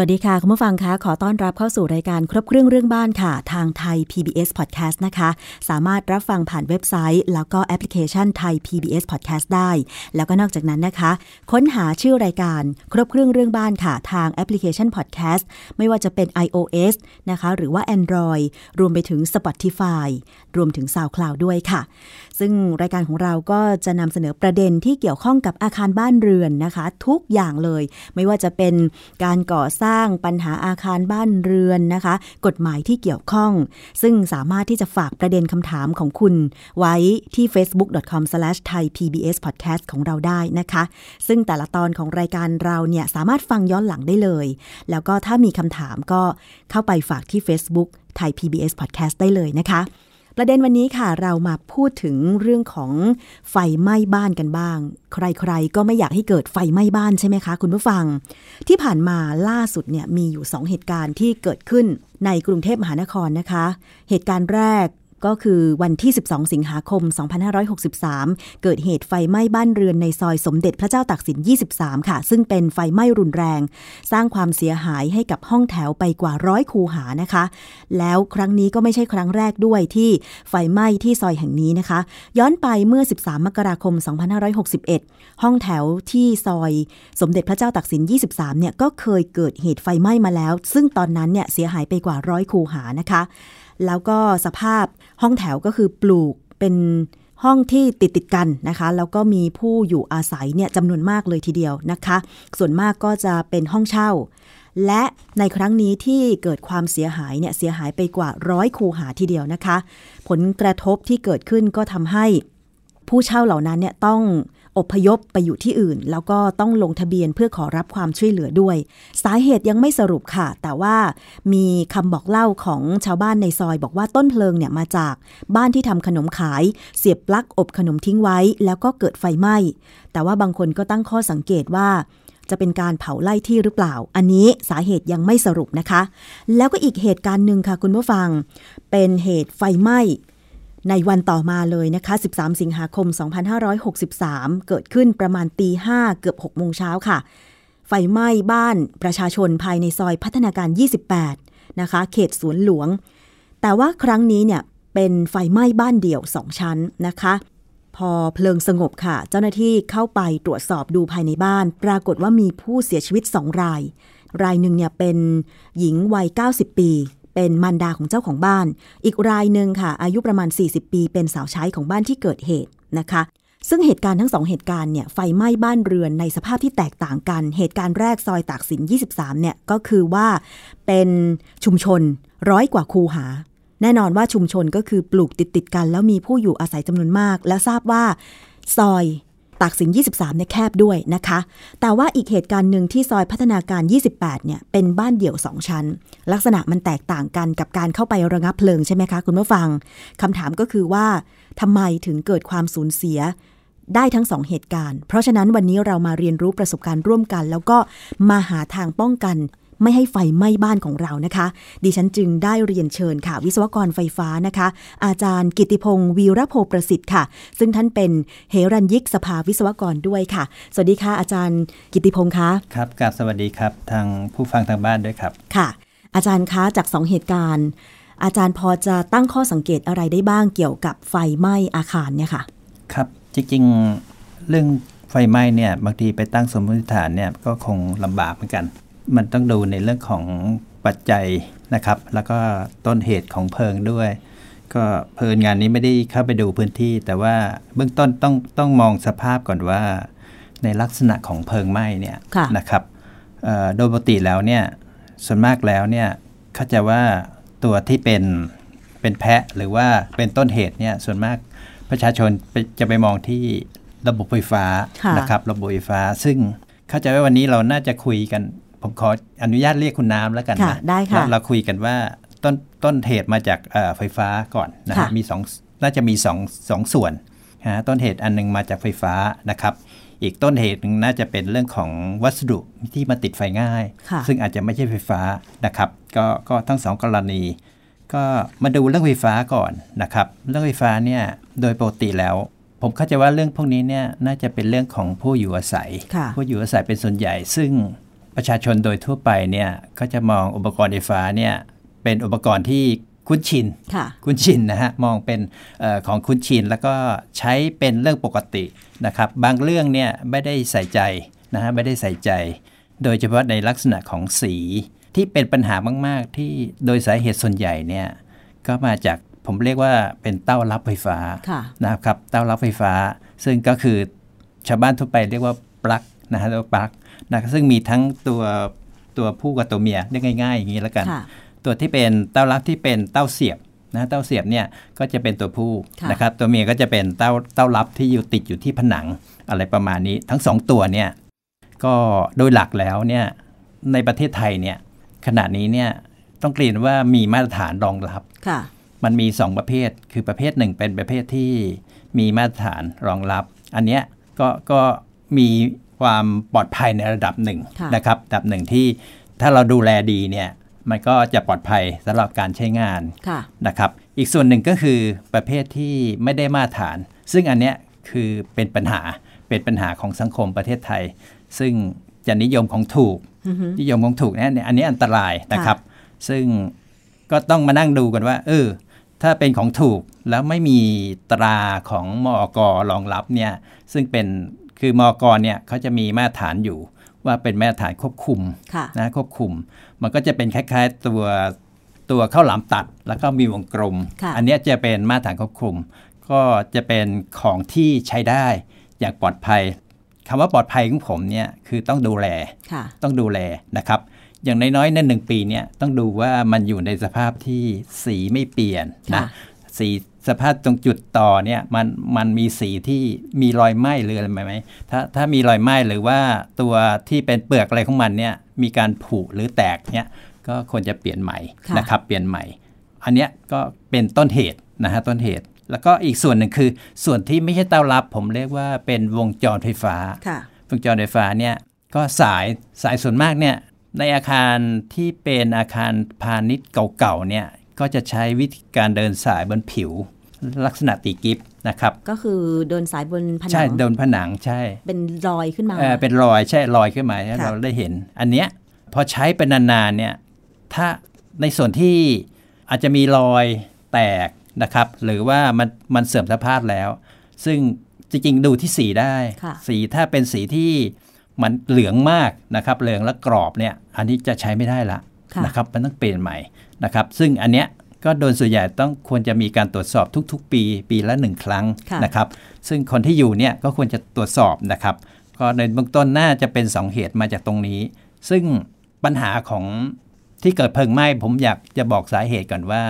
วัสดีค่ะ คุณผู้ฟังคะขอต้อนรับเข้าสู่รายการครบเครื่องเรื่องบ้านค่ะ ทางไทย PBS Podcast นะคะ สามารถรับฟังผ่านเว็บไซต์ แล้วก็แอปพลิเคชันไทย PBS Podcast ได้ แล้วก็นอกจากนั้นนะคะ ค้นหาชื่อรายการครบเครื่องเรื่องบ้านค่ะ ทางแอปพลิเคชัน Podcast ไม่ว่าจะเป็น iOS นะคะ หรือว่า Android รวมไปถึง Spotify รวมถึง SoundCloud ด้วยค่ะ ซึ่งรายการของเราก็จะนำเสนอประเด็นที่เกี่ยวข้องกับอาคารบ้านเรือนนะคะ ทุกอย่างเลย ไม่ว่าจะเป็นการก่อสร้างปัญหาอาคารบ้านเรือนนะคะ กฎหมายที่เกี่ยวข้อง ซึ่งสามารถที่จะฝากประเด็นคำถามของคุณ ไว้ที่ facebook.com/thaipbspodcast ของเราได้นะคะ ซึ่งแต่ละตอนของรายการเราเนี่ยสามารถฟังย้อนหลังได้เลย แล้วก็ถ้ามีคำถามก็เข้าไปฝากที่ Facebook ไทย PBS Podcast ได้เลยนะคะ ประเด็นวันนี้ค่ะเรามาพูดถึงเรื่องของไฟไหม้บ้านกันบ้าง ใครๆ ก็ไม่อยากให้เกิดไฟไหม้บ้านใช่ไหมคะ คุณผู้ฟัง ที่ผ่านมาล่าสุดเนี่ยมีอยู่ 2 เหตุการณ์ที่เกิดขึ้นในกรุงเทพมหานครนะคะ เหตุการณ์แรก ก็คือวันที่ 12 สิงหาคม 2563 เกิดเหตุไฟไหม้บ้านเรือนในซอยสมเด็จพระเจ้าตากสิน 23 ค่ะ ซึ่งเป็นไฟไหม้รุนแรง สร้างความเสียหายให้กับห้องแถวไปกว่าร้อยคูหานะคะ แล้วครั้งนี้ก็ไม่ใช่ครั้งแรกด้วยที่ไฟไหม้ที่ซอยแห่งนี้นะคะ ย้อนไปเมื่อ 13 มกราคม 2561 ห้องแถวที่ซอยสมเด็จพระเจ้าตากสิน 23 เนี่ยก็เคยเกิดเหตุไฟไหม้มาแล้ว ซึ่งตอนนั้นเนี่ยเสียหายไปกว่าร้อยคูหานะคะ แล้วก็สภาพห้องแถวก็คือปลูกเป็นห้องที่ติดติดกันนะคะ แล้วก็มีผู้อยู่อาศัยเนี่ยจำนวนมากเลยทีเดียวนะคะ ส่วนมากก็จะเป็นห้องเช่า และในครั้งนี้ที่เกิดความเสียหายเนี่ยเสียหายไปกว่าร้อยคูหาทีเดียวนะคะ ผลกระทบที่เกิดขึ้นก็ทำให้ผู้เช่าเหล่านั้นเนี่ยต้อง อพยพไปอยู่ที่อื่น แล้วก็ต้องลงทะเบียนเพื่อขอรับความช่วยเหลือด้วย สาเหตุยังไม่สรุปค่ะ แต่ว่ามีคำบอกเล่าของชาวบ้านในซอยบอกว่าต้นเพลิงเนี่ยมาจากบ้านที่ทำขนมขาย เสียบปลั๊กอบขนมทิ้งไว้ แล้วก็เกิดไฟไหม้ แต่ว่าบางคนก็ตั้งข้อสังเกตว่าจะเป็นการเผาไล่ที่หรือเปล่า อันนี้สาเหตุยังไม่สรุปนะคะ แล้วก็อีกเหตุการณ์หนึ่งค่ะคุณผู้ฟัง เป็นเหตุไฟไหม้ ในวันต่อมาเลยนะคะ 13 สิงหาคม 2563 เกิดขึ้นประมาณตี 5 เกือบ 6 โมงเช้าค่ะ ไฟไหม้บ้านประชาชนภายในซอยพัฒนาการ 28 นะคะ เขตสวนหลวง แต่ว่าครั้งนี้เนี่ยเป็นไฟไหม้บ้านเดี่ยว 2 ชั้นนะคะ พอเพลิงสงบค่ะ เจ้าหน้าที่เข้าไปตรวจสอบดูภายในบ้าน ปรากฏว่ามีผู้เสียชีวิต 2 ราย รายหนึ่งเนี่ยเป็นหญิงวัย 90 ปี เป็นมารดาของเจ้าของบ้าน อีกรายหนึ่งค่ะ อายุประมาณ 40 ปีเป็นสาวใช้ของบ้านที่เกิดเหตุนะคะ ซึ่งเหตุการณ์ทั้งสองเหตุการณ์เนี่ยไฟไหม้บ้านเรือนในสภาพที่แตกต่างกัน เหตุการณ์แรกซอยตากสิน 23 เนี่ยก็คือว่าเป็นชุมชนร้อยกว่าคูหา แน่นอนว่าชุมชนก็คือปลูกติดติดกัน แล้วมีผู้อยู่อาศัยจำนวนมาก และทราบว่าซอย ตากสิน 23เนี่ยแคบด้วยนะคะ แต่ว่าอีกเหตุการณ์หนึ่งที่ซอยพัฒนาการ 28 เนี่ย เป็นบ้านเดี่ยว 2 ชั้น ลักษณะมันแตกต่างกันกับการเข้าไประงับเพลิงใช่ไหมคะ คุณผู้ฟังคำถามก็คือว่าทำไมถึงเกิดความสูญเสียได้ทั้งสองเหตุการณ์ เพราะฉะนั้นวันนี้เรามาเรียนรู้ประสบการณ์ร่วมกัน แล้วก็มาหาทางป้องกัน ไม่ให้ไฟไหม้บ้านของเรานะคะ ดิฉันจึงได้เรียนเชิญค่ะ วิศวกรไฟฟ้านะคะ อาจารย์กิติพงศ์วีระโพประสิทธิ์ค่ะ ซึ่งท่านเป็นเฮรัญยิกสภาวิศวกรด้วยค่ะ สวัสดีค่ะ อาจารย์กิติพงศ์คะครับกราบสวัสดีครับทางผู้ฟังทางบ้านด้วยครับค่ะ อาจารย์คะจากสองเหตุการณ์ อาจารย์พอจะตั้งข้อสังเกตอะไรได้บ้างเกี่ยวกับไฟไหม้อาคารเนี่ยค่ะ ครับจริงๆเรื่องไฟไหม้เนี่ยบางทีไปตั้งสมมติฐานเนี่ยก็คงลำบากเหมือนกัน มันต้องดูในเรื่องของปัจจัยนะครับ แล้วก็ต้นเหตุของเพลิงด้วย ก็เพลินงานนี้ไม่ได้เข้าไปดูพื้นที่ แต่ว่าเบื้องต้นต้องต้องมองสภาพก่อนว่า ในลักษณะของเพลิงไหม้เนี่ยค่ะนะครับเอ่อโดยปกติแล้วเนี่ยส่วนมากแล้วเนี่ยเข้าใจว่าตัวที่เป็นเป็นแพะหรือว่าเป็นต้นเหตุเนี่ยส่วนมากประชาชนไปจะไปมองที่ระบบไฟฟ้าค่ะนะครับระบบไฟฟ้า ซึ่งเข้าใจว่าวันนี้เราน่าจะคุยกัน ผมขออนุญาตเรียกคุณน้ำแล้วกันค่ะนะได้ค่ะเราเราคุยกันว่าต้นต้นเหตุมาจากเอ่อไฟฟ้าก่อนนะฮะค่ะมีสองน่าจะมีสองสองส่วนนะฮะต้นเหตุอันหนึงมาจากไฟฟ้านะครับ อีกต้นเหตุหนึ่งน่าจะเป็นเรื่องของวัสดุที่มาติดไฟง่ายค่ะซึ่งอาจจะไม่ใช่ไฟฟ้านะครับ ก็ก็ทั้งสองกรณี ก็มาดูเรื่องไฟฟ้าก่อนนะครับ เรื่องไฟฟ้าเนี่ยโดยปกติแล้ว ผมเข้าใจว่าเรื่องพวกนี้เนี่ยน่าจะเป็นเรื่องของผู้อยู่อาศัยค่ะผู้อยู่อาศัยเป็นส่วนใหญ่ ซึ่ง ประชาชนโดยทั่วไปเนี่ยก็จะมองอุปกรณ์ไฟฟ้าเนี่ยเป็นอุปกรณ์ที่คุ้นชินค่ะคุ้นชินนะฮะมองเป็นเออของคุ้นชิน แล้วก็ใช้เป็นเรื่องปกตินะครับบางเรื่องเนี่ยไม่ได้ใส่ใจนะฮะไม่ได้ใส่ใจ โดยเฉพาะในลักษณะของสีที่เป็นปัญหามาก ๆ ที่โดยสาเหตุส่วนใหญ่เนี่ยก็มาจากผมเรียกว่าเป็นเต้ารับไฟฟ้าค่ะนะครับเต้ารับไฟฟ้า ซึ่งก็คือชาวบ้านทั่วไปเรียกว่าปลั๊กนะฮะเรียกว่าปลั๊ก นะครับซึ่งมีทั้งตัวตัวผู้กับตัวเมียเรียกง่าย ๆ อย่างนี้แล้วกันค่ะตัวที่เป็นเต้ารับที่เป็นเต้าเสียบนะเต้าเสียบเนี่ยก็จะเป็นตัวผู้ค่ะนะครับตัวเมียก็จะเป็นเต้าเต้ารับที่อยู่ติดอยู่ที่ผนังอะไรประมาณนี้ ทั้งสองตัวเนี่ยก็โดยหลักแล้วเนี่ยในประเทศไทยเนี่ยขณะนี้เนี่ยต้องเรียนว่ามีมาตรฐานรองรับค่ะมันมี 2 ประเภท คือประเภทหนึ่งเป็นประเภทที่มีมาตรฐานรองรับ อันเนี้ยก็ก็มี ความปลอดภัยในระดับหนึ่งค่ะนะครับระดับหนึ่งที่ถ้าเราดูแลดีเนี่ยมันก็จะปลอดภัยสำหรับการใช้งานค่ะนะครับ อีกส่วนหนึ่งก็คือประเภทที่ไม่ได้มาตรฐาน ซึ่งอันเนี้ยคือเป็นปัญหาเป็นปัญหาของสังคมประเทศไทย ซึ่งจะนิยมของถูกอือฮึนิยมของถูกเนี่ยเนี่ยอันนี้อันตรายนะครับ ซึ่งก็ต้องมานั่งดูกันว่า เออ ถ้าเป็นของถูกแล้วไม่มีตราของมอกรองรับเนี่ยซึ่งเป็น คือมอกเนี่ยเขาจะมีมาตรฐานอยู่ว่าเป็นมาตรฐานควบคุมค่ะนะควบคุม มันก็จะเป็นคล้ายๆตัวตัวข้าวหลามตัดแล้วก็มีวงกลมค่ะอันเนี้ยจะเป็นมาตรฐานควบคุม ก็จะเป็นของที่ใช้ได้อย่างปลอดภัยคำว่าปลอดภัยของผมเนี่ยคือต้องดูแลค่ะต้องดูแลนะครับ อย่างน้อยๆในหนึ่งปีเนี่ยต้องดูว่ามันอยู่ในสภาพที่สีไม่เปลี่ยนนะค่ะสี สภาพตรงจุดต่อเนี่ยมันมันมีสีที่มีรอยไหม้หรืออะไรไหมถ้าถ้ามีรอยไหม้หรือว่าตัวที่เป็นเปลือกอะไรของมันเนี่ยมีการผุหรือแตกเนี่ยก็ควรจะเปลี่ยนใหม่ค่ะนะครับเปลี่ยนใหม่ อันเนี้ยก็เป็นต้นเหตุนะฮะต้นเหตุ แล้วก็อีกส่วนหนึ่งคือ ส่วนที่ไม่ใช่เต้ารับ ผมเรียกว่าเป็นวงจรไฟฟ้าค่ะวงจรไฟฟ้าเนี่ยก็สายสายส่วนมากเนี่ยในอาคารที่เป็นอาคารพาณิชย์เก่าๆเนี่ยก็จะใช้วิธีการเดินสายบนผิว ลักษณะตีกิฟนะครับ ก็คือเดินสายบนผนัใช่งเดินผนังใช่ เป็นรอยขึ้นมาเออเป็นรอยใช่รอยขึ้นมาให้ค่ะเราได้เห็น อันเนี้ยพอใช้เป็นนานๆเนี่ยถ้าในส่วนที่อาจจะมีรอยแตกนะครับ หรือว่ามันมันเสื่อมสภาพแล้ว ซึ่งจริงๆดูที่สีได้ค่ะสีถ้าเป็นสีที่มันเหลืองมากนะครับ เหลืองและกรอบเนี่ย อันนี้จะใช้ไม่ได้ละค่ะนะครับ มันต้องเปลี่ยนใหม่นะครับ ซึ่งอันเนี้ย ก็โดยส่วนใหญ่ต้องควรจะมีการตรวจสอบทุก ๆ ปีปีละหนึ่งครั้งค่ะนะครับ ซึ่งคนที่อยู่เนี่ยก็ควรจะตรวจสอบนะครับก็ในเบื้องต้นน่าจะเป็น 2 เหตุมาจากตรงนี้ ซึ่งปัญหาของที่เกิดเพลิงไหม้ผมอยากจะบอกสาเหตุก่อนว่า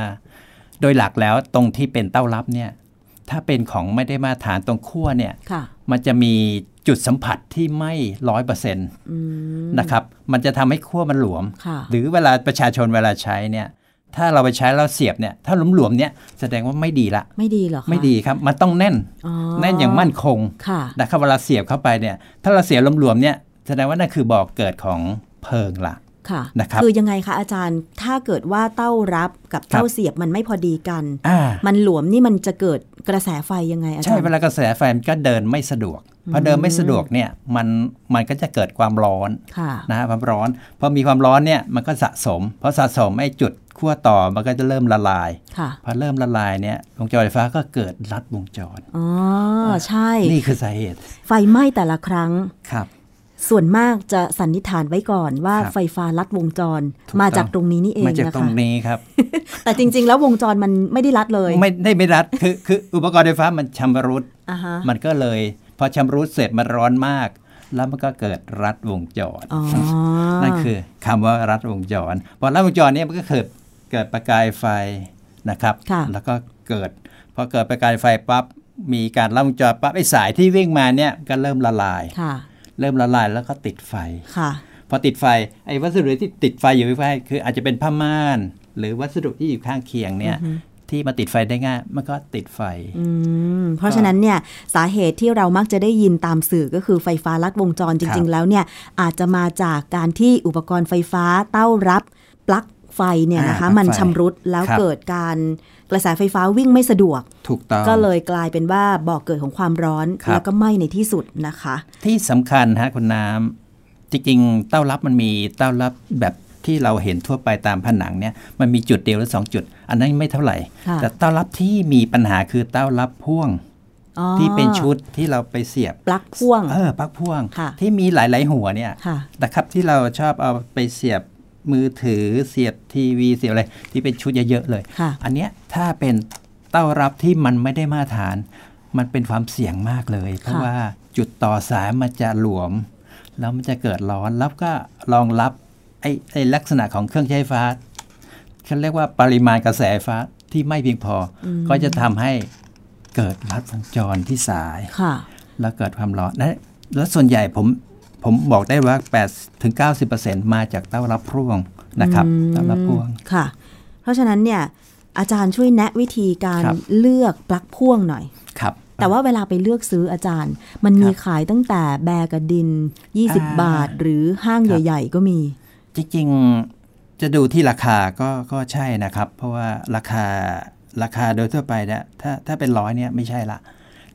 โดยหลักแล้วตรงที่เป็นเต้ารับเนี่ยถ้าเป็นของไม่ได้มาตรฐานตรงขั้วเนี่ยค่ะมันจะมีจุดสัมผัสที่ไม่ร้อยเปอร์เซ็นต์อืมนะครับ มันจะทำให้ขั้วมันหลวมค่ะหรือเวลาประชาชนเวลาใช้เนี่ย ถ้าเราไปใช้แล้วเสียบเนี่ยถ้าหลวมๆเนี่ยแสดงว่าไม่ดีละ ไม่ดีเหรอคะไม่ดีครับ มันต้องแน่นอ๋อแน่นอย่างมั่นคงค่ะนะครับเวลาเสียบเข้าไปเนี่ยถ้าเราเสียบหลวมๆเนี่ยแสดงว่านั่นคือบอกเกิดของเพลิงละค่ะนะครับคือยังไงคะอาจารย์ถ้าเกิดว่าเต้ารับกับเต้าครับเสียบมันไม่พอดีกันอ่ามันหลวมนี่มันจะเกิดกระแสไฟยังไงอาจาใช่รย์เวลากระแสไฟมันก็เดินไม่สะดวกพอเดินไม่สะดวกเนี่ยมันมันก็จะเกิดความร้อนค่ะนะฮะความร้อนพอมีความร้อนเนี่ยมันก็สะสมพอสะสมไอ้จุด ขั้วต่อมันก็จะเริ่มละลายค่ะพอเริ่มละลายเนี่ยวงจรไฟฟ้าก็เกิดลัดวงจรอ๋อใช่ นี่คือสาเหตุ ไฟไหม้แต่ละครั้งครับ ส่วนมากจะสันนิษฐานไว้ก่อนว่าครับไฟฟ้าลัดวงจรถูกมาต้องจากตรงนี้นี่เองมาจากนะตรงคะนี้ครับ แต่จริง ๆ แล้ววงจรมันไม่ได้ลัดเลย ไม่ได้ไม่รัดคือคืออุปกรณ์ไฟฟ้ามันชำรุดอ่าฮะมันก็เลย พอชำรุดเสร็จมันร้อนมากแล้วมันก็เกิดรัดวงจรอ๋อนั่นคือคำว่ารัดวงจรพอรัดวงจรเนี่ยมันก็เกิด เกิดประกายไฟนะครับค่ะแล้วก็เกิดพอเกิดประกายไฟปั๊บมีการรัดวงจรปั๊บไอ้สายที่วิ่งมาเนี่ยก็เริ่มละลายค่ะเริ่มละลายแล้วก็ติดไฟค่ะพอติดไฟไอ้วัสดุที่ติดไฟอยู่ไฟคืออาจจะเป็นผ้าม่าน หรือวัสดุที่อยู่ข้างเคียงเนี่ยที่มาติดไฟได้ง่าย มันก็ติดไฟอืมเพราะฉะนั้นเนี่ยสาเหตุที่เรามักจะได้ยินตามสื่อก็คือไฟฟ้าลัดวงจรจริง ๆ แล้วเนี่ยอาจจะมาจากการที่อุปกรณ์ไฟฟ้าเต้ารับ ปลั๊ก ไฟเนี่ยนะคะอ่าปลั๊กไฟมันชำรุดแล้วครับเกิดการกระแสไฟฟ้าวิ่งไม่สะดวก ถูกต้อง ก็เลยกลายเป็นว่าบ่อกเกิดของความร้อนครับแล้วก็ไหม้ในที่สุดนะคะ ที่สำคัญฮะคุณน้ำจริงๆ เต้ารับมันมีเต้ารับแบบที่เราเห็นทั่วไปตามผนังเนี่ยมันมีจุดเดียวหรือสองจุด อันนั้นไม่เท่าไหร่ค่ะแต่เต้ารับที่มีปัญหาคือเต้ารับพ่วงอ๋อที่เป็นชุดที่เราไปเสียบปลั๊กพ่วงเออปลั๊กพ่วงค่ะที่มีหลาย ๆ หัวเนี่ยค่ะนะครับที่เราชอบเอาไปเสียบ มือถือเสียบทีวีเสียบอะไร ที่เป็นชุดเยอะๆเลยค่ะอันเนี้ยถ้าเป็นเต้ารับที่มันไม่ได้มาตรฐาน มันเป็นความเสี่ยงมากเลย เพราะว่าจุดต่อสายมันจะหลวม แล้วมันจะเกิดร้อนแล้วก็รองรับไอ้ไอ้ลักษณะของเครื่องใช้ไฟฟ้าเขาเรียกว่าปริมาณกระแสไฟฟ้าที่ไม่เพียงพออก็จะทำให้เกิดลัดวงจรที่สายค่ะแล้วเกิดความร้อนและแล้วส่วนใหญ่ผม ผมบอกได้ว่า8ถึง90%มาจากเต้ารับพ่วงนะครับอืมเต้ารับพ่วงค่ะ เพราะฉะนั้นเนี่ยอาจารย์ช่วยแนะวิธีการครับเลือกปลั๊กพ่วงหน่อยครับแต่ว่าเวลาไปเลือกซื้ออาจารย์ มันมีครับขายตั้งแต่แบร์กับดิน 20อ่าบาท หรือห้างครับใหญ่ ๆ ก็มี จริงๆ จะดูที่ราคาก็ก็ใช่นะครับ เพราะว่าราคาราคาโดยทั่วไปเนี่ยถ้าถ้าเป็นร้อยเนี่ยไม่ใช่ละ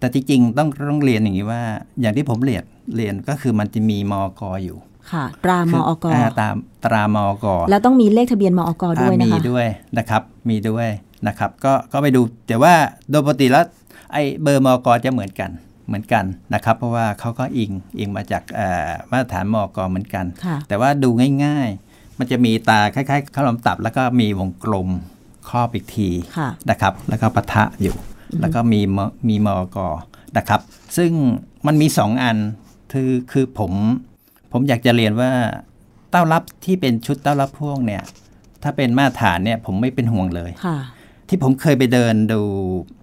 แต่จริงๆต้องต้องเรียนอย่างนี้ว่า อย่างที่ผมเรียนเรียนก็คือมันจะมีมอกอยู่ ค่ะตรามอกาตามตรามอกแล้วต้องมีเลขทะเบียนมอกด้วยนะมีคะด้วยนะครับ มีด้วยนะครับ ก็ก็ไปดูแต่ว่าโดยปกติแล้วไอ้เบอร์มอกจะเหมือนกันเหมือนกันนะครับ เพราะว่าเขาก็อิงอิงมาจากเอ่อมาตรฐานมอกเหมือนกันค่ะแต่ว่าดูง่ายๆ มันจะมีตาคล้ายๆข้าวหลามตับ แล้วก็มีวงกลมครอบอีกทีค่ะนะครับ แล้วก็ปะทะอยู่ แล้วก็มีมมีมอกนะครับ ซึ่งมันมีสองอันคือคือผมผมอยากจะเรียนว่าเต้ารับที่เป็นชุดเต้ารับพ่วงเนี่ย ถ้าเป็นมาตรฐานเนี่ยผมไม่เป็นห่วงเลยค่ะที่ผมเคยไปเดินดู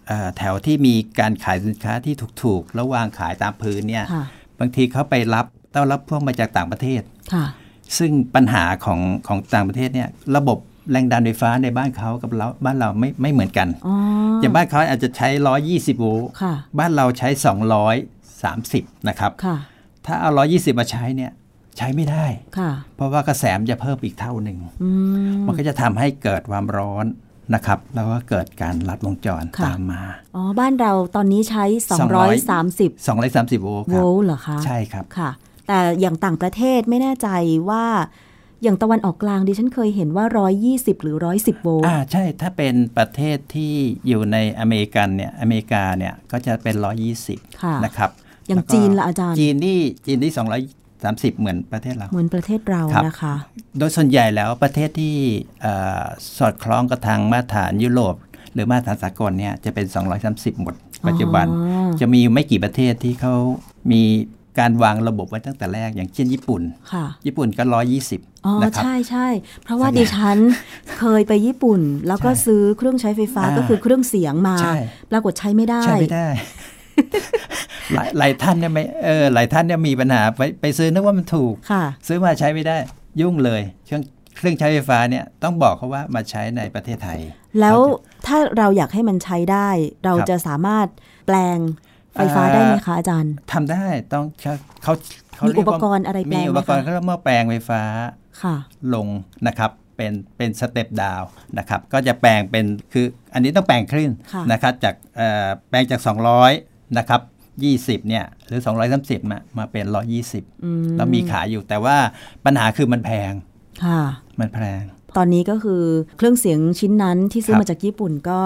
เอ่อแถวที่มีการขายสินค้าที่ถูกๆแล้ววางขายตามพื้นเนี่ยค่ะบางทีเขาไปรับเต้ารับพ่วงมาจากต่างประเทศค่ะซึ่งปัญหาของของต่างประเทศเนี่ย ระบบ แรงดันไฟฟ้าในบ้านเขากับเราบ้านเราไม่ไม่เหมือนกันอ๋ออย่างบ้านเขาอาจจะใช้ 120 โวลต์ค่ะบ้านเราใช้ 230 นะครับค่ะถ้าเอา 120 มาใช้เนี่ยใช้ไม่ได้ค่ะเพราะว่ากระแสมนจะเพิ่มอีกเท่าหนึ่งอืมมันก็จะทำให้เกิดความร้อนนะครับ แล้วก็เกิดการลัดวงจรค่ะตามมา อ๋อ บ้านเราตอนนี้ใช้ 230 230 โวลต์คโวรับลต์เหรอคะ ใช่ครับค่ะ แต่อย่างต่างประเทศไม่แน่ใจว่า อย่างตะวันออกกลางดิฉันเคยเห็นว่า 120 หรือ 110 โวลต์อ่าใช่ถ้าเป็นประเทศที่อยู่ในอเมริกันเนี่ยอเมริกาเนี่ยก็จะเป็น 120ค่ะนะครับอย่างแล้วก็จีนล่ะอาจารย์ จีนนี่จีนที่230 เหมือนประเทศเรา เหมือนประเทศเราครับนะคะ โดยส่วนใหญ่แล้วประเทศที่เอ่อสอดคล้องกับทางมาตรฐานยุโรป หรือมาตรฐานสากลเนี่ยจะเป็น 230 หมดปัจจุบันอ๋อจะมีอยู่ไม่กี่ประเทศที่เขามี การวางระบบไว้ตั้งแต่แรกอย่างเช่นญี่ปุ่นค่ะญี่ปุ่นก็อ๋อ120นะครับใช่ใช่เพราะว่าส่วนใหญ่ดิฉันเคยไปญี่ปุ่น แล้วก็ใช่ซื้อเครื่องใช้ไฟฟ้าอ่าก็คือเครื่องเสียงมาใช่ปรากฏใช้ไม่ได้ใช่ไม่ได้หลายหลายท่านเนี่ยไม่เออหลายท่านเนี่ยมีปัญหาไปไปซื้อนึกว่ามันถูกค่ะซื้อมาใช้ไม่ได้ยุ่งเลยเครื่องเครื่องใช้ไฟฟ้าเนี่ยต้องบอกเขาว่ามาใช้ในประเทศไทย แล้วเขาจะถ้าเราอยากให้มันใช้ได้ เราครับจะสามารถแปลง ไฟฟ้าอ่าได้ไหมคะอาจารย์ทำได้ต้องเขาเขาเขามีเรียอุปว่ากรณ์อะไรแปลมีงอุไหมปกรณ์คะเขาเรียกว่าแปลงไฟฟ้าค่ะ ลงนะครับเป็นเป็นสเต็ปดาวนะครับก็จะแปลงเป็นคืออันนี้ต้องแปลงคลื่นค่ะนะครับจากเอ่อแปลงจาก 200นะครับ20เนี่ยหรือ 230 มามาเป็น 120อืมแล้วมีขายอยู่แต่ว่าปัญหาคือมันแพงค่ะมันแพง ตอนนี้ก็คือเครื่องเสียงชิ้นนั้นที่ซื้อครับมาจากญี่ปุ่นก็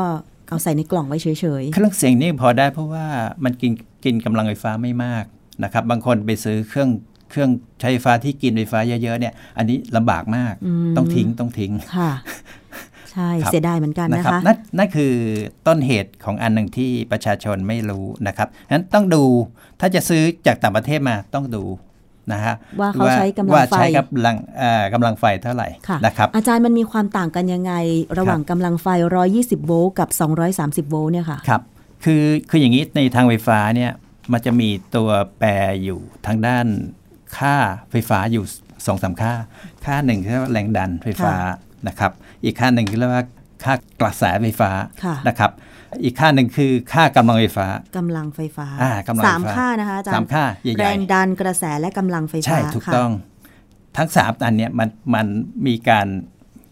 เอาใส่ในกล่องไว้เฉยเครื่องเสียงนี่พอได้เพราะว่ามันกินกินกำลังไฟฟ้าไม่มากนะครับ บางคนไปซื้อเครื่องเครื่องใช้ไฟฟ้าที่กินไฟฟ้าเยอะๆเนี่ย อันนี้ลำบากมากอืมต้องทิ้งต้องทิ้งๆค่ะใช่ครับเสียดายเหมือนกันนะนะครับคะนั่นนั่นคือต้นเหตุของอันหนึ่งที่ประชาชนไม่รู้นะครับนั้นต้องดูถ้าจะซื้อจากต่างประเทศมาต้องดู นะฮะว่าเขาใช้กำลังว่าไฟใช้กำลังเอ่อกำลังไฟเท่าไหร่ค่ะนะครับอาจารย์มันมีความต่างกันยังไง ระหว่างกำลังไฟ 120 โวลต์กับ 230 โวลต์เนี่ยค่ะครับคือคืออย่างนี้ในทางไฟฟ้าเนี่ยมันจะมีตัวแปรอยู่ทางด้านค่าไฟฟ้าอยู่สองสามค่า ค่าหนึ่งคือแรงดันไฟฟ้านะครับ อีกค่าหนึ่งคือเรียกว่า ค่ากระแสไฟฟ้าค่ะนะครับ อีกค่าหนึ่งคือค่ากำลังไฟฟ้า กำลังไฟฟ้าอ่ากำลังไฟฟ้าสามค่านะคะอาจารย์สามค่าใหญ่ๆแรงดันกระแสและกำลังไฟฟ้า ใช่ถูกค่ะต้อง ทั้งสามอันเนี้ยมันมันมีการ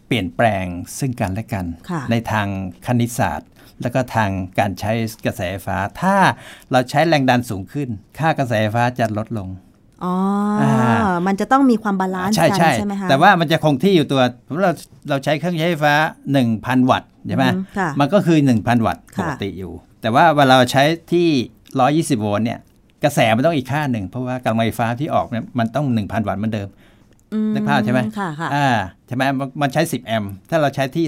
เปลี่ยนแปลงซึ่งกันและกันค่ะในทางคณิตศาสตร์ แล้วก็ทางการใช้กระแสไฟฟ้า ถ้าเราใช้แรงดันสูงขึ้น ค่ากระแสไฟฟ้าจะลดลง อ๋ออามันจะต้องมีความ balance ใช่กันใช่ใช่ไหมคะแต่ว่ามันจะคงที่อยู่ตัวสมมติเราเราใช้เครื่องใช้ไฟฟ้า 1,000 วัตต์ใช่ไหมอืมค่ะมันก็คือ 1,000 วัตต์ค่ะปกติอยู่ แต่ว่าเวลาเราใช้ที่ 120 โวลต์เนี่ยกระแสมันต้องอีกค่าหนึ่ง เพราะว่ากำลังไฟฟ้าที่ออกเนี่ยมันต้อง 1,000 วัตต์เหมือนเดิมอืนึกภาพใช่ไหมค่ะค่ะอ่าใช่ไหมมันมันใช้ 10 แอมป์ถ้าเราใช้ที่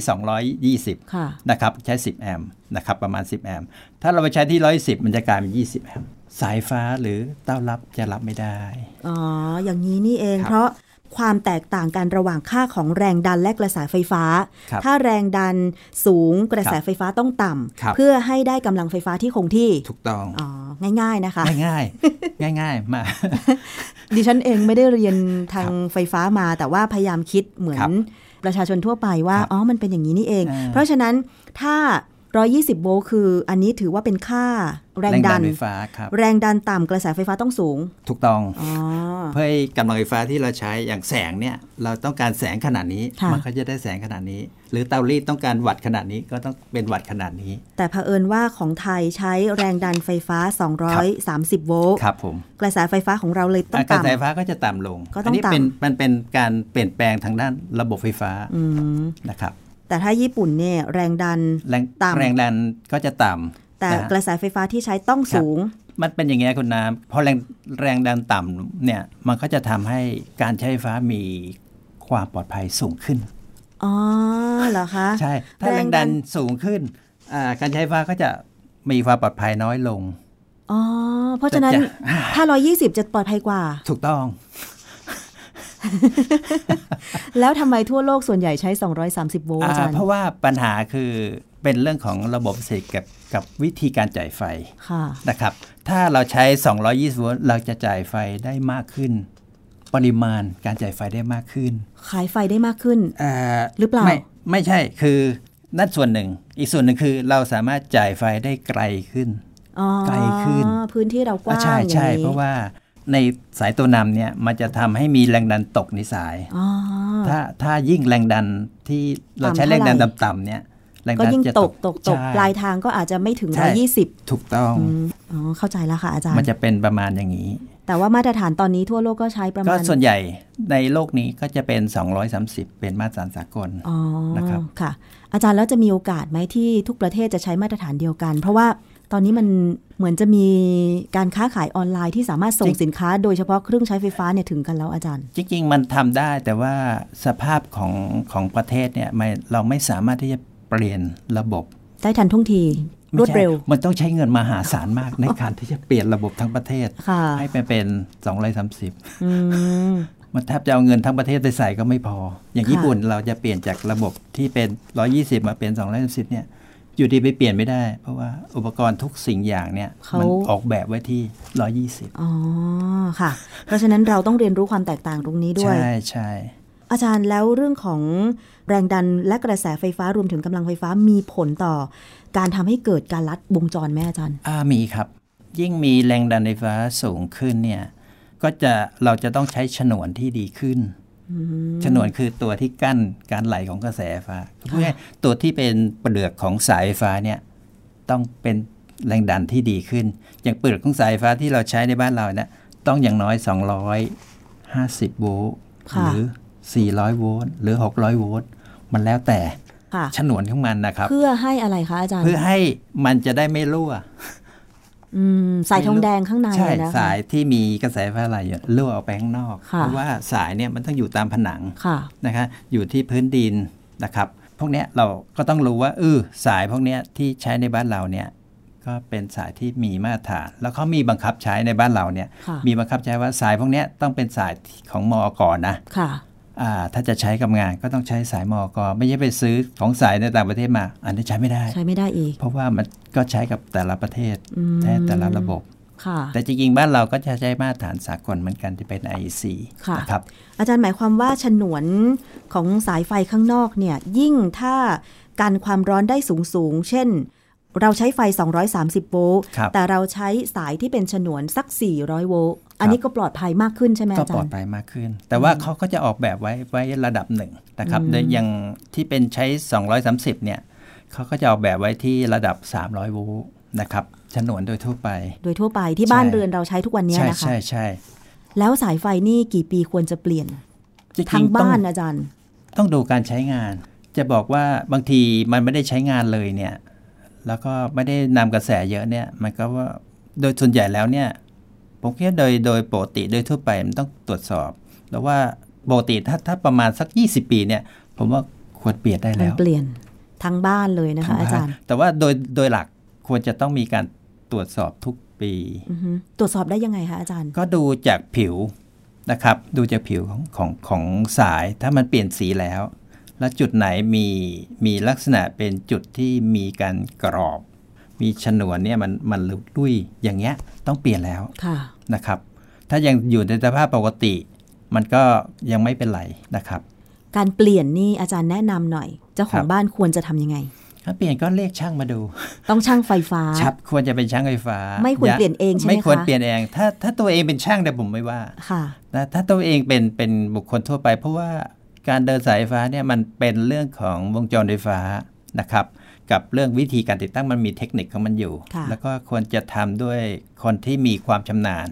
220ค่ะนะครับ ใช้ 10 แอมป์นะครับ ประมาณ 10 แอมป์ถ้าเราไปใช้ที่ 110 มันจะกลายเป็น 20 แอมป์ สายฟ้าหรือเต้ารับจะรับไม่ได้ อ๋อ อย่างนี้นี่เองครับเพราะความแตกต่างกันระหว่างค่าของแรงดันและกระแสไฟฟ้าครับถ้าแรงดันสูงกระแสครับไฟฟ้าต้องต่ครับำเพื่อให้ได้กำลังไฟฟ้าที่คงที่ ถูกต้อง อ๋อ ง่ายๆนะคะ ง่ายง่ายๆง่ายๆ มากดิฉันเองไม่ได้เรียนทางไฟฟ้ามา แต่ว่าพยายามคิดเหมือครันบประชาชนทั่วไปว่าครับอ๋อ มันเป็นอย่างนี้นี่เองอ่าเพราะฉะนั้นถ้า 120 โวลต์คือ อันนี้ถือว่าเป็นค่า แรงดันไฟฟ้าครับแรงดันต่ำกระแสไฟฟ้าต้องสูง ถูกต้องอ๋อเพื่อให้กำลังไฟฟ้าที่เราใช้อย่างแสงเนี่ยเราต้องการแสงขนาดนี้ค่ะมันก็จะได้แสงขนาดนี้ หรือเตารีดต้องการวัตต์ขนาดนี้ก็ต้องเป็นวัตต์ขนาดนี้ แต่เผอิญว่าของไทยใช้แรงดันไฟฟ้า 230 โวลต์ครับผมกระแสไฟฟ้าของเราเลยต้องกระแสไฟต่ำฟ้าก็จะต่ำลงก็ต้องนี้เป็นต่ำมันเป็นการเปลี่ยนแปลงทางด้านระบบไฟฟ้าอืมนะครับแต่ถ้าญี่ปุ่นเนี่ยแรงดันแรงต่ำแรงดันก็จะต่ำ แต่นะกระแสไฟฟ้าที่ใช้ต้องสูง มันเป็นอย่างเงี้ยคุณน้ำพอแรงแรงดันต่ำเนี่ยมันก็จะทำให้การใช้ไฟฟ้ามีความปลอดภัยสูงขึ้น อ๋อเหรอคะ ใช่ ถ้าแรงดันสูงขึ้นอ่าการใช้ไฟฟ้าก็จะมีความปลอดภัยน้อยลง อ๋อ เพราะฉะนั้นจะถ้า 120 จะปลอดภัยกว่า ถูกต้อง แล้วทำไมทั่วโลกส่วนใหญ่ใช้ 230 โวลต์อาอ่าจารย์เพราะว่าปัญหาคือเป็นเรื่องของระบบเศรษฐกิจ กับกับวิธีการจ่ายไฟค่ะนะครับ ถ้าเราใช้ 220 โวลต์เราจะจ่ายไฟได้มากขึ้น ปริมาณการจ่ายไฟได้มากขึ้น ขายไฟได้มากขึ้นอ่าหรือเปล่า ไม่ไม่ใช่คือนั่นส่วนหนึ่ง อีกส่วนหนึ่งคือเราสามารถจ่ายไฟได้ไกลขึ้นอ๋อไกลขึ้นพื้นที่เรากว้างใช่อย่างใช่นี้เพราะว่าในสายตัวนำเนี่ยมันจะทำให้มีแรงดันตกในสายอ๋อถ้าถ้ายิ่งแรงดันที่เราใช้ต่ำแรงดันเท่าไหร่ต่ำๆเนี่ย แรงก็ดันยิ่งจะตกตกตกใช่ปลายทางก็อาจจะไม่ถึงใช่120ถูกต้องอืมอ๋อเข้าใจแล้วค่ะอาจารมันย์จะเป็นประมาณอย่างนี้ แต่ว่ามาตรฐานตอนนี้ทั่วโลกก็ใช้ประก็มาณส่วนใหญ่ในโลกนี้ก็จะเป็น 230 เป็นมาตรฐานสากลอ๋อนะครับค่ะ อาจารย์แล้วจะมีโอกาสไหมที่ทุกประเทศจะใช้มาตรฐานเดียวกัน เพราะว่าตอนนี้มันเหมือนจะมีการค้าขายออนไลน์ที่สามารถส่งสินค้า โดยเฉพาะเครื่องใช้ไฟฟ้าเนี่ยถึงกันแล้วอาจารย์ จริง ๆ มันทำได้แต่ว่าสภาพของของประเทศเนี่ยไม่เราไม่สามารถที่จะเปลี่ยนระบบ ได้ทันท่วงทีรวดเร็วไม่ใช่มันต้องใช้เงินมหาศาลมากในการที่จะเปลี่ยนระบบทั้งประเทศค่ะให้ไปเป็น230อืมมันแทบจะเอาเงินทั้งประเทศไปใส่ก็ไม่พอ อย่างค่ะญี่ปุ่นเราจะเปลี่ยนจากระบบที่เป็น 120 มาเป็น 230 เนี่ย อยู่ดีไปเปลี่ยนไม่ได้ เพราะว่าอุปกรณ์ทุกสิ่งอย่างเนี่ย มันออกแบบไว้ที่ 120 อ๋อ ค่ะ เพราะฉะนั้นเราต้องเรียนรู้ความแตกต่างตรงนี้ด้วย ใช่ใช่ อาจารย์แล้วเรื่องของแรงดันและกระแสไฟฟ้ารวมถึงกำลังไฟฟ้ามีผลต่อ การทำให้เกิดการลัดวงจรแม่อาจารย์อ่ามีครับ ยิ่งมีแรงดันไฟฟ้าสูงขึ้นเนี่ยก็จะเราจะต้องใช้ฉนวนที่ดีขึ้นฉนวนคือตัวที่กั้นการไหลของกระแสไฟฟ้าพูดง่ายๆตัวที่เป็นเปลือกของสายไฟฟ้าเนี่ยต้องเป็นแรงดันที่ดีขึ้น อย่างเปลือกของสายไฟฟ้าที่เราใช้ในบ้านเราเนี่ยต้องอย่างน้อย 250 โวลต์ค่ะหรือ 400 โวลต์หรือ 600 โวลต์มันแล้วแต่ค่ะฉนวนของมันนะครับ เพื่อให้อะไรคะอาจารย์ เพื่อให้มันจะได้ไม่รั่วอืมสายทองแดงข้างในใช่นะคะสายที่มีกระแสไฟฟ้าไหลอยู่รั่วออกไปข้างนอกค่ะเพราะว่าสายเนี่ยมันต้องอยู่ตามผนังค่ะนะคะอยู่ที่พื้นดินนะครับ พวกเนี้ยเราก็ต้องรู้ว่าเออสายพวกเนี้ยที่ใช้ในบ้านเราเนี่ยก็เป็นสายที่มีมาตรฐาน แล้วเขามีบังคับใช้ในบ้านเราเนี่ยค่ะมีบังคับใช้ว่าสายพวกเนี้ยต้องเป็นสายของมอกรนะค่ะอ่า ถ้าจะใช้กับงานก็ต้องใช้สายมอกรไม่ใช่ไปซื้อของสายในต่างประเทศมา อันนี้ใช้ไม่ได้ ใช้ไม่ได้อีก เพราะว่ามันก็ใช้กับแต่ละประเทศอืมแท้แต่ละระบบค่ะแต่จริงๆ บ้านเราก็จะใช้มาตรฐานสากลเหมือนกันที่เป็น IEC ค่ะนะครับ อาจารย์หมายความว่าฉนวนของสายไฟข้างนอกเนี่ยยิ่งถ้ากันความร้อนได้สูงสูงๆเช่น เราใช้ไฟ 230 โวลต์ครับแต่เราใช้สายที่เป็นฉนวนสัก 400 โวลต์ อันนี้ก็ปลอดภัยมากขึ้นใช่ไหมก็อาจาปลอรดย์ภัยมากขึ้น แต่ว่าเขาก็จะออกแบบไว้ไว้ระดับหนึ่งนะครับอืมโดยอย่างที่เป็นใช้ 230 เนี่ยเขาก็จะออกแบบไว้ที่ระดับ 300 โวลต์นะครับฉนวนโดยทั่วไป โดยทั่วไปที่ใช่บ้านเรือนเราใช้ทุกวันเนี้ยใช่นะคะ ใช่ใช่แล้วสายไฟนี่กี่ปีควรจะเปลี่ยนจริงๆทั้งบ้านต้องอาจารย์ ต้องดูการใช้งาน จะบอกว่าบางทีมันไม่ได้ใช้งานเลยเนี่ย แล้วก็ไม่ได้นำกระแสเยอะเนี่ยมันก็ว่าโดยส่วนใหญ่แล้วเนี่ยผมคิดว่าโดยโดยปกติโดยทั่วไปมันต้องตรวจสอบ แล้วว่าปกติถ้าถ้าประมาณสัก 20 ปีเนี่ย ผมว่าควรเปลี่ยนได้มันแล้วเปลี่ยนทั้งบ้านเลยนะคะอาจารย์ แต่ว่าโดยโดยหลักควรจะต้องมีการตรวจสอบทุกปีอือฮึตรวจสอบได้ยังไงคะอาจารย์ ก็ดูจากผิวนะครับ ดูจากผิวของของของสายถ้ามันเปลี่ยนสีแล้ว แล้วจุดไหนมีมีลักษณะเป็นจุดที่มีการกรอบ มีฉนวนเนี่ยมันมันลุกลุยอย่างเงี้ยต้องเปลี่ยนแล้วค่ะนะครับ ถ้ายังอยู่ในสภาพปกติ มันก็ยังไม่เป็นไรนะครับ การเปลี่ยนนี่อาจารย์แนะนำหน่อย เจ้าขอครังบบ้านควรจะทำยังไงถ้าเปลี่ยนก็เรียกช่างมาดู ต้องช่างไฟฟ้าชับควรจะเป็นช่างไฟฟ้า ไม่ควรอย่าเปลี่ยนเองใช่ไหมไม่ควรคะเปลี่ยนเอง ถ้าถ้าตัวเองเป็นช่างเนี่ยผมไม่ว่าค่ะนะถ้าตัวเองเป็นเป็นบุคคลทั่วไป เพราะว่า การเดินสายไฟฟ้าเนี่ยมันเป็นเรื่องของวงจรไฟฟ้านะครับกับเรื่องวิธีการติดตั้งมันมีเทคนิคของมันอยู่ค่ะแล้วก็ควรจะทำด้วยคนที่มีความชำนาญ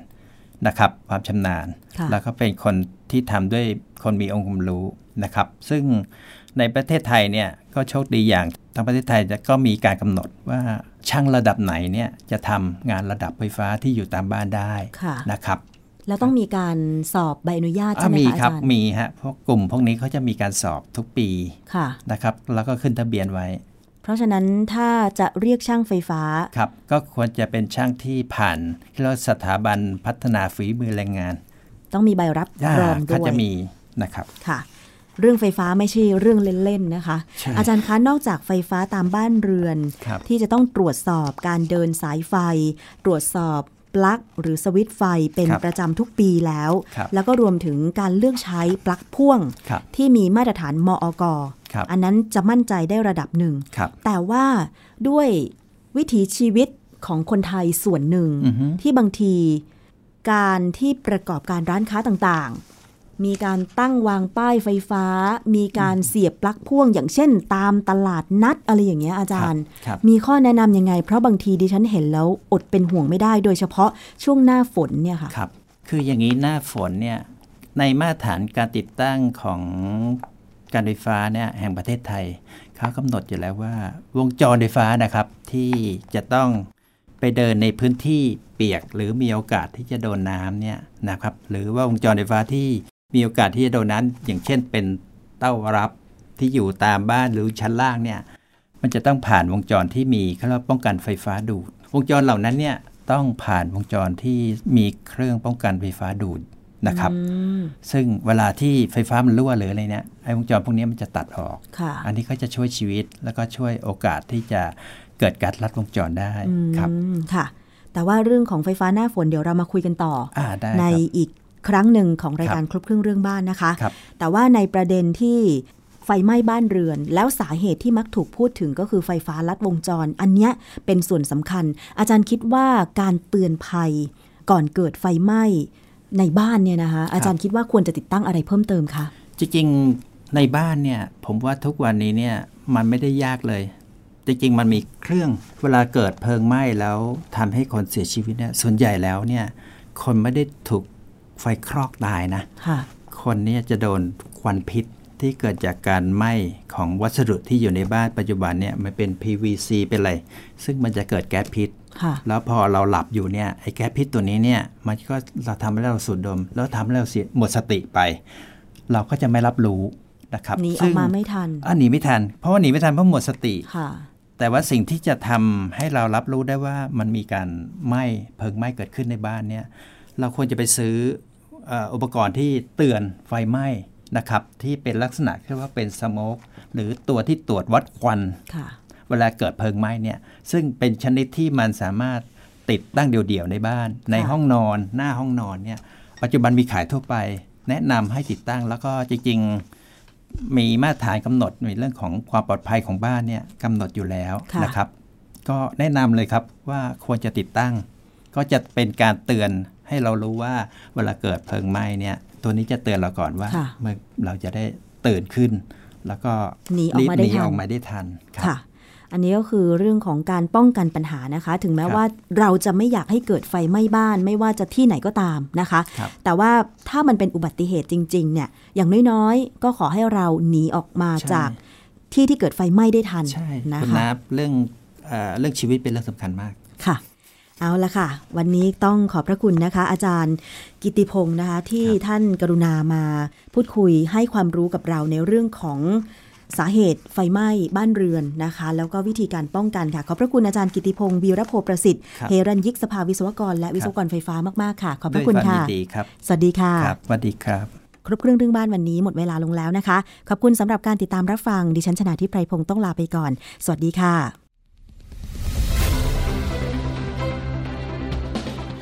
นะครับ ความชำนาญค่ะแล้วก็เป็นคนที่ทำด้วยคนมีองค์ความรู้นะครับ ซึ่งในประเทศไทยเนี่ยก็โชคดีอย่างทางประเทศไทยจะก็มีการกำหนดว่าช่างระดับไหนเนี่ยจะทำงานระดับไฟฟ้าที่อยู่ตามบ้านได้ค่ะนะครับ แล้วต้องมีการสอบใบอนุญาตอะใช่ไหมมีคะอาครับจารย์มีฮะพวกกลุ่มพวกนี้เขาจะมีการสอบทุกปีค่ะนะครับแล้วก็ขึ้นทะเบียนไว้ เพราะฉะนั้นถ้าจะเรียกช่างไฟฟ้าครับก็ควรจะเป็นช่างที่ผ่านที่เรียกว่าสถาบันพัฒนาฝีมือแรงงาน ต้องมีใบรับรองด้เขาวยจะมีนะครับค่ะ เรื่องไฟฟ้าไม่ใช่เรื่องเล่นๆนะคะใช่อาจารย์คะนอกจากไฟฟ้าตามบ้านเรือนครับที่จะต้องตรวจสอบการเดินสายไฟ ตรวจสอบ ปลั๊กหรือสวิตช์ไฟเป็นครับประจำทุกปีแล้วครับแล้วก็รวมถึงการเลือกใช้ปลั๊กพ่วงครับที่มีมาตรฐานมอกครับอันนั้นจะมั่นใจได้ระดับหนึ่งครับแต่ว่าด้วยวิถีชีวิตของคนไทยส่วนหนึ่งอือฮึที่บางทีการที่ประกอบการร้านค้าต่างๆ มีการตั้งวางป้ายไฟฟ้า มีการเสียบปลั๊กพ่วง อย่างเช่น ตามตลาดนัดอะไรอย่างเงี้ยอาจารย์ครับมีข้อแนะนำยังไง เพราะบางทีดิฉันเห็นแล้วอดเป็นห่วงไม่ได้ โดยเฉพาะช่วงหน้าฝนเนี่ยค่ะครับ คืออย่างนี้หน้าฝนเนี่ยในมาตรฐานการติดตั้งของการไฟฟ้าเนี่ยแห่งประเทศไทยเขากำหนดอยู่แล้วว่า วงจรไฟฟ้านะครับที่จะต้องไปเดินในพื้นที่เปียกหรือมีโอกาสที่จะโดนน้ำเนี่ยนะครับหรือว่าวงจรไฟฟ้าที่ มีโอกาสที่จะโดนน้ำอย่างเช่นเป็นเต้ารับที่อยู่ตามบ้านหรือชั้นล่างเนี่ยมันจะต้องผ่านวงจรที่มีเขาเรียกว่าป้องกันไฟฟ้าดูด วงจรเหล่านั้นเนี่ยต้องผ่านวงจรที่มีเครื่องป้องกันไฟฟ้าดูดนะครับอืมซึ่งเวลาที่ไฟฟ้ามันรั่วหรืออะไรเนี่ยไอ้วงจรพวกนี้มันจะตัดออกค่ะอันนี้ก็จะช่วยชีวิตแล้วก็ช่วยโอกาสที่จะเกิดการลัดวงจรได้อืมครับค่ะ แต่ว่าเรื่องของไฟฟ้าหน้าฝนเดี๋ยวเรามาคุยกันต่ออ่าได้ในครับอีก ครั้งหนึ่งของรายการครบเครื่องเรื่องบ้านนะคะครับแต่ว่าในประเด็นที่ไฟไหม้บ้านเรือน แล้วสาเหตุที่มักถูกพูดถึงก็คือไฟฟ้าลัดวงจร อันเนี้ยเป็นส่วนสำคัญ อาจารย์คิดว่าการเตือนภัยก่อนเกิดไฟไหม้ในบ้านเนี่ยนะคะอาจารย์คิดว่าควรจะติดตั้งอะไรเพิ่มเติมคะจริงๆในบ้านเนี่ยผมว่าทุกวันนี้เนี่ยมันไม่ได้ยากเลย จริงๆมันมีเครื่องเวลาเกิดเพลิงไหม้แล้วทำให้คนเสียชีวิตเนี่ยส่วนใหญ่แล้วเนี่ยคนไม่ได้ถูก ไฟคลอกตายนะค่ะคนเนี่ยจะโดนควันพิษที่เกิดจากการไหม้ของวัสดุที่อยู่ในบ้านปัจจุบันเนี่ยมันเป็น PVC เป็นอะไร ซึ่งมันจะเกิดแก๊สพิษค่ะแล้วพอเราหลับอยู่เนี่ยไอ้แก๊สพิษตัวนี้เนี่ยมันก็เราทำให้เราสูดดม แล้วทำให้เราเสียหมดสติไป เราก็จะไม่รับรู้นะครับหนีออซึ่กงมาไม่ทันอะหนีไม่ทัน เพราะว่าหนีไม่ทันเพราะหมดสติค่ะแต่ว่าสิ่งที่จะทำให้เรารับรู้ได้ว่ามันมีการไหม้เพลิงไหม้เกิดขึ้นในบ้านเนี่ยเราควรจะไปซื้อเอ่ออุปกรณ์ที่เตือนไฟไหม้นะครับที่เป็นลักษณะที่ว่าเป็นสโมกหรือตัวที่ตรวจวัดควันค่ะเวลาเกิดเพลิงไหม้เนี่ยซึ่งเป็นชนิดที่มันสามารถติดตั้งเดี่ยวๆในบ้าน ในห้องนอน หน้าห้องนอนเนี่ยปัจจุบันมีขายทั่วไป แนะนำให้ติดตั้งแล้วก็จริงมีมาตรฐานกำหนดในเรื่องของความปลอดภัยของบ้านเนี่ยกำหนดอยู่แล้วค่ะนะครับ ก็แนะนำเลยครับว่าควรจะติดตั้ง ก็จะเป็นการเตือน ให้เรารู้ว่าเวลาเกิดเพลิงไหม้เนี่ย ตัวนี้จะเตือนเราก่อนว่าค่ะเมื่อเราจะได้ตื่นขึ้น แล้วก็หนีออกมาได้รีบหนีทันออกมาได้ทันครับค่ะ อันนี้ก็คือเรื่องของการป้องกันปัญหานะคะ ถึงแม้ครับว่าเราจะไม่อยากให้เกิดไฟไหม้บ้าน ไม่ว่าจะที่ไหนก็ตามนะคะครับแต่ว่าถ้ามันเป็นอุบัติเหตุจริง ๆ เนี่ย อย่างน้อยๆก็ขอให้เราหนีออกมาใช่จากที่ที่เกิดไฟไหม้ได้ทันใช่นะคุณคะนับเรื่องเอ่อเรื่องชีวิตเป็นเรื่องสำคัญมากค่ะ เอาละค่ะ วันนี้ต้องขอบพระคุณนะคะ อาจารย์กิติพงศ์นะคะ ที่ครับท่านกรุณามาพูดคุยให้ความรู้กับเราในเรื่องของสาเหตุไฟไหม้บ้านเรือนนะคะ แล้วก็วิธีการป้องกันค่ะ ขอบพระคุณอาจารย์กิติพงศ์วีรโพประสิทธิ์ครับเฮรัญยิกสภาวิศวกร และวิศวกรไฟฟ้ามากๆค่ะ ขอบพด้ระวยคุณความค่ะยินดีครับสวัสดีค่ะครับสวัสดีครับ ครบเครื่องเรื่องบ้านวันนี้หมดเวลาลงแล้วนะคะ ขอบคุณสำหรับการติดตามรับฟังดิฉันชนะทิพไพรพงศ์ต้องลาไปก่อน สวัสดีค่ะ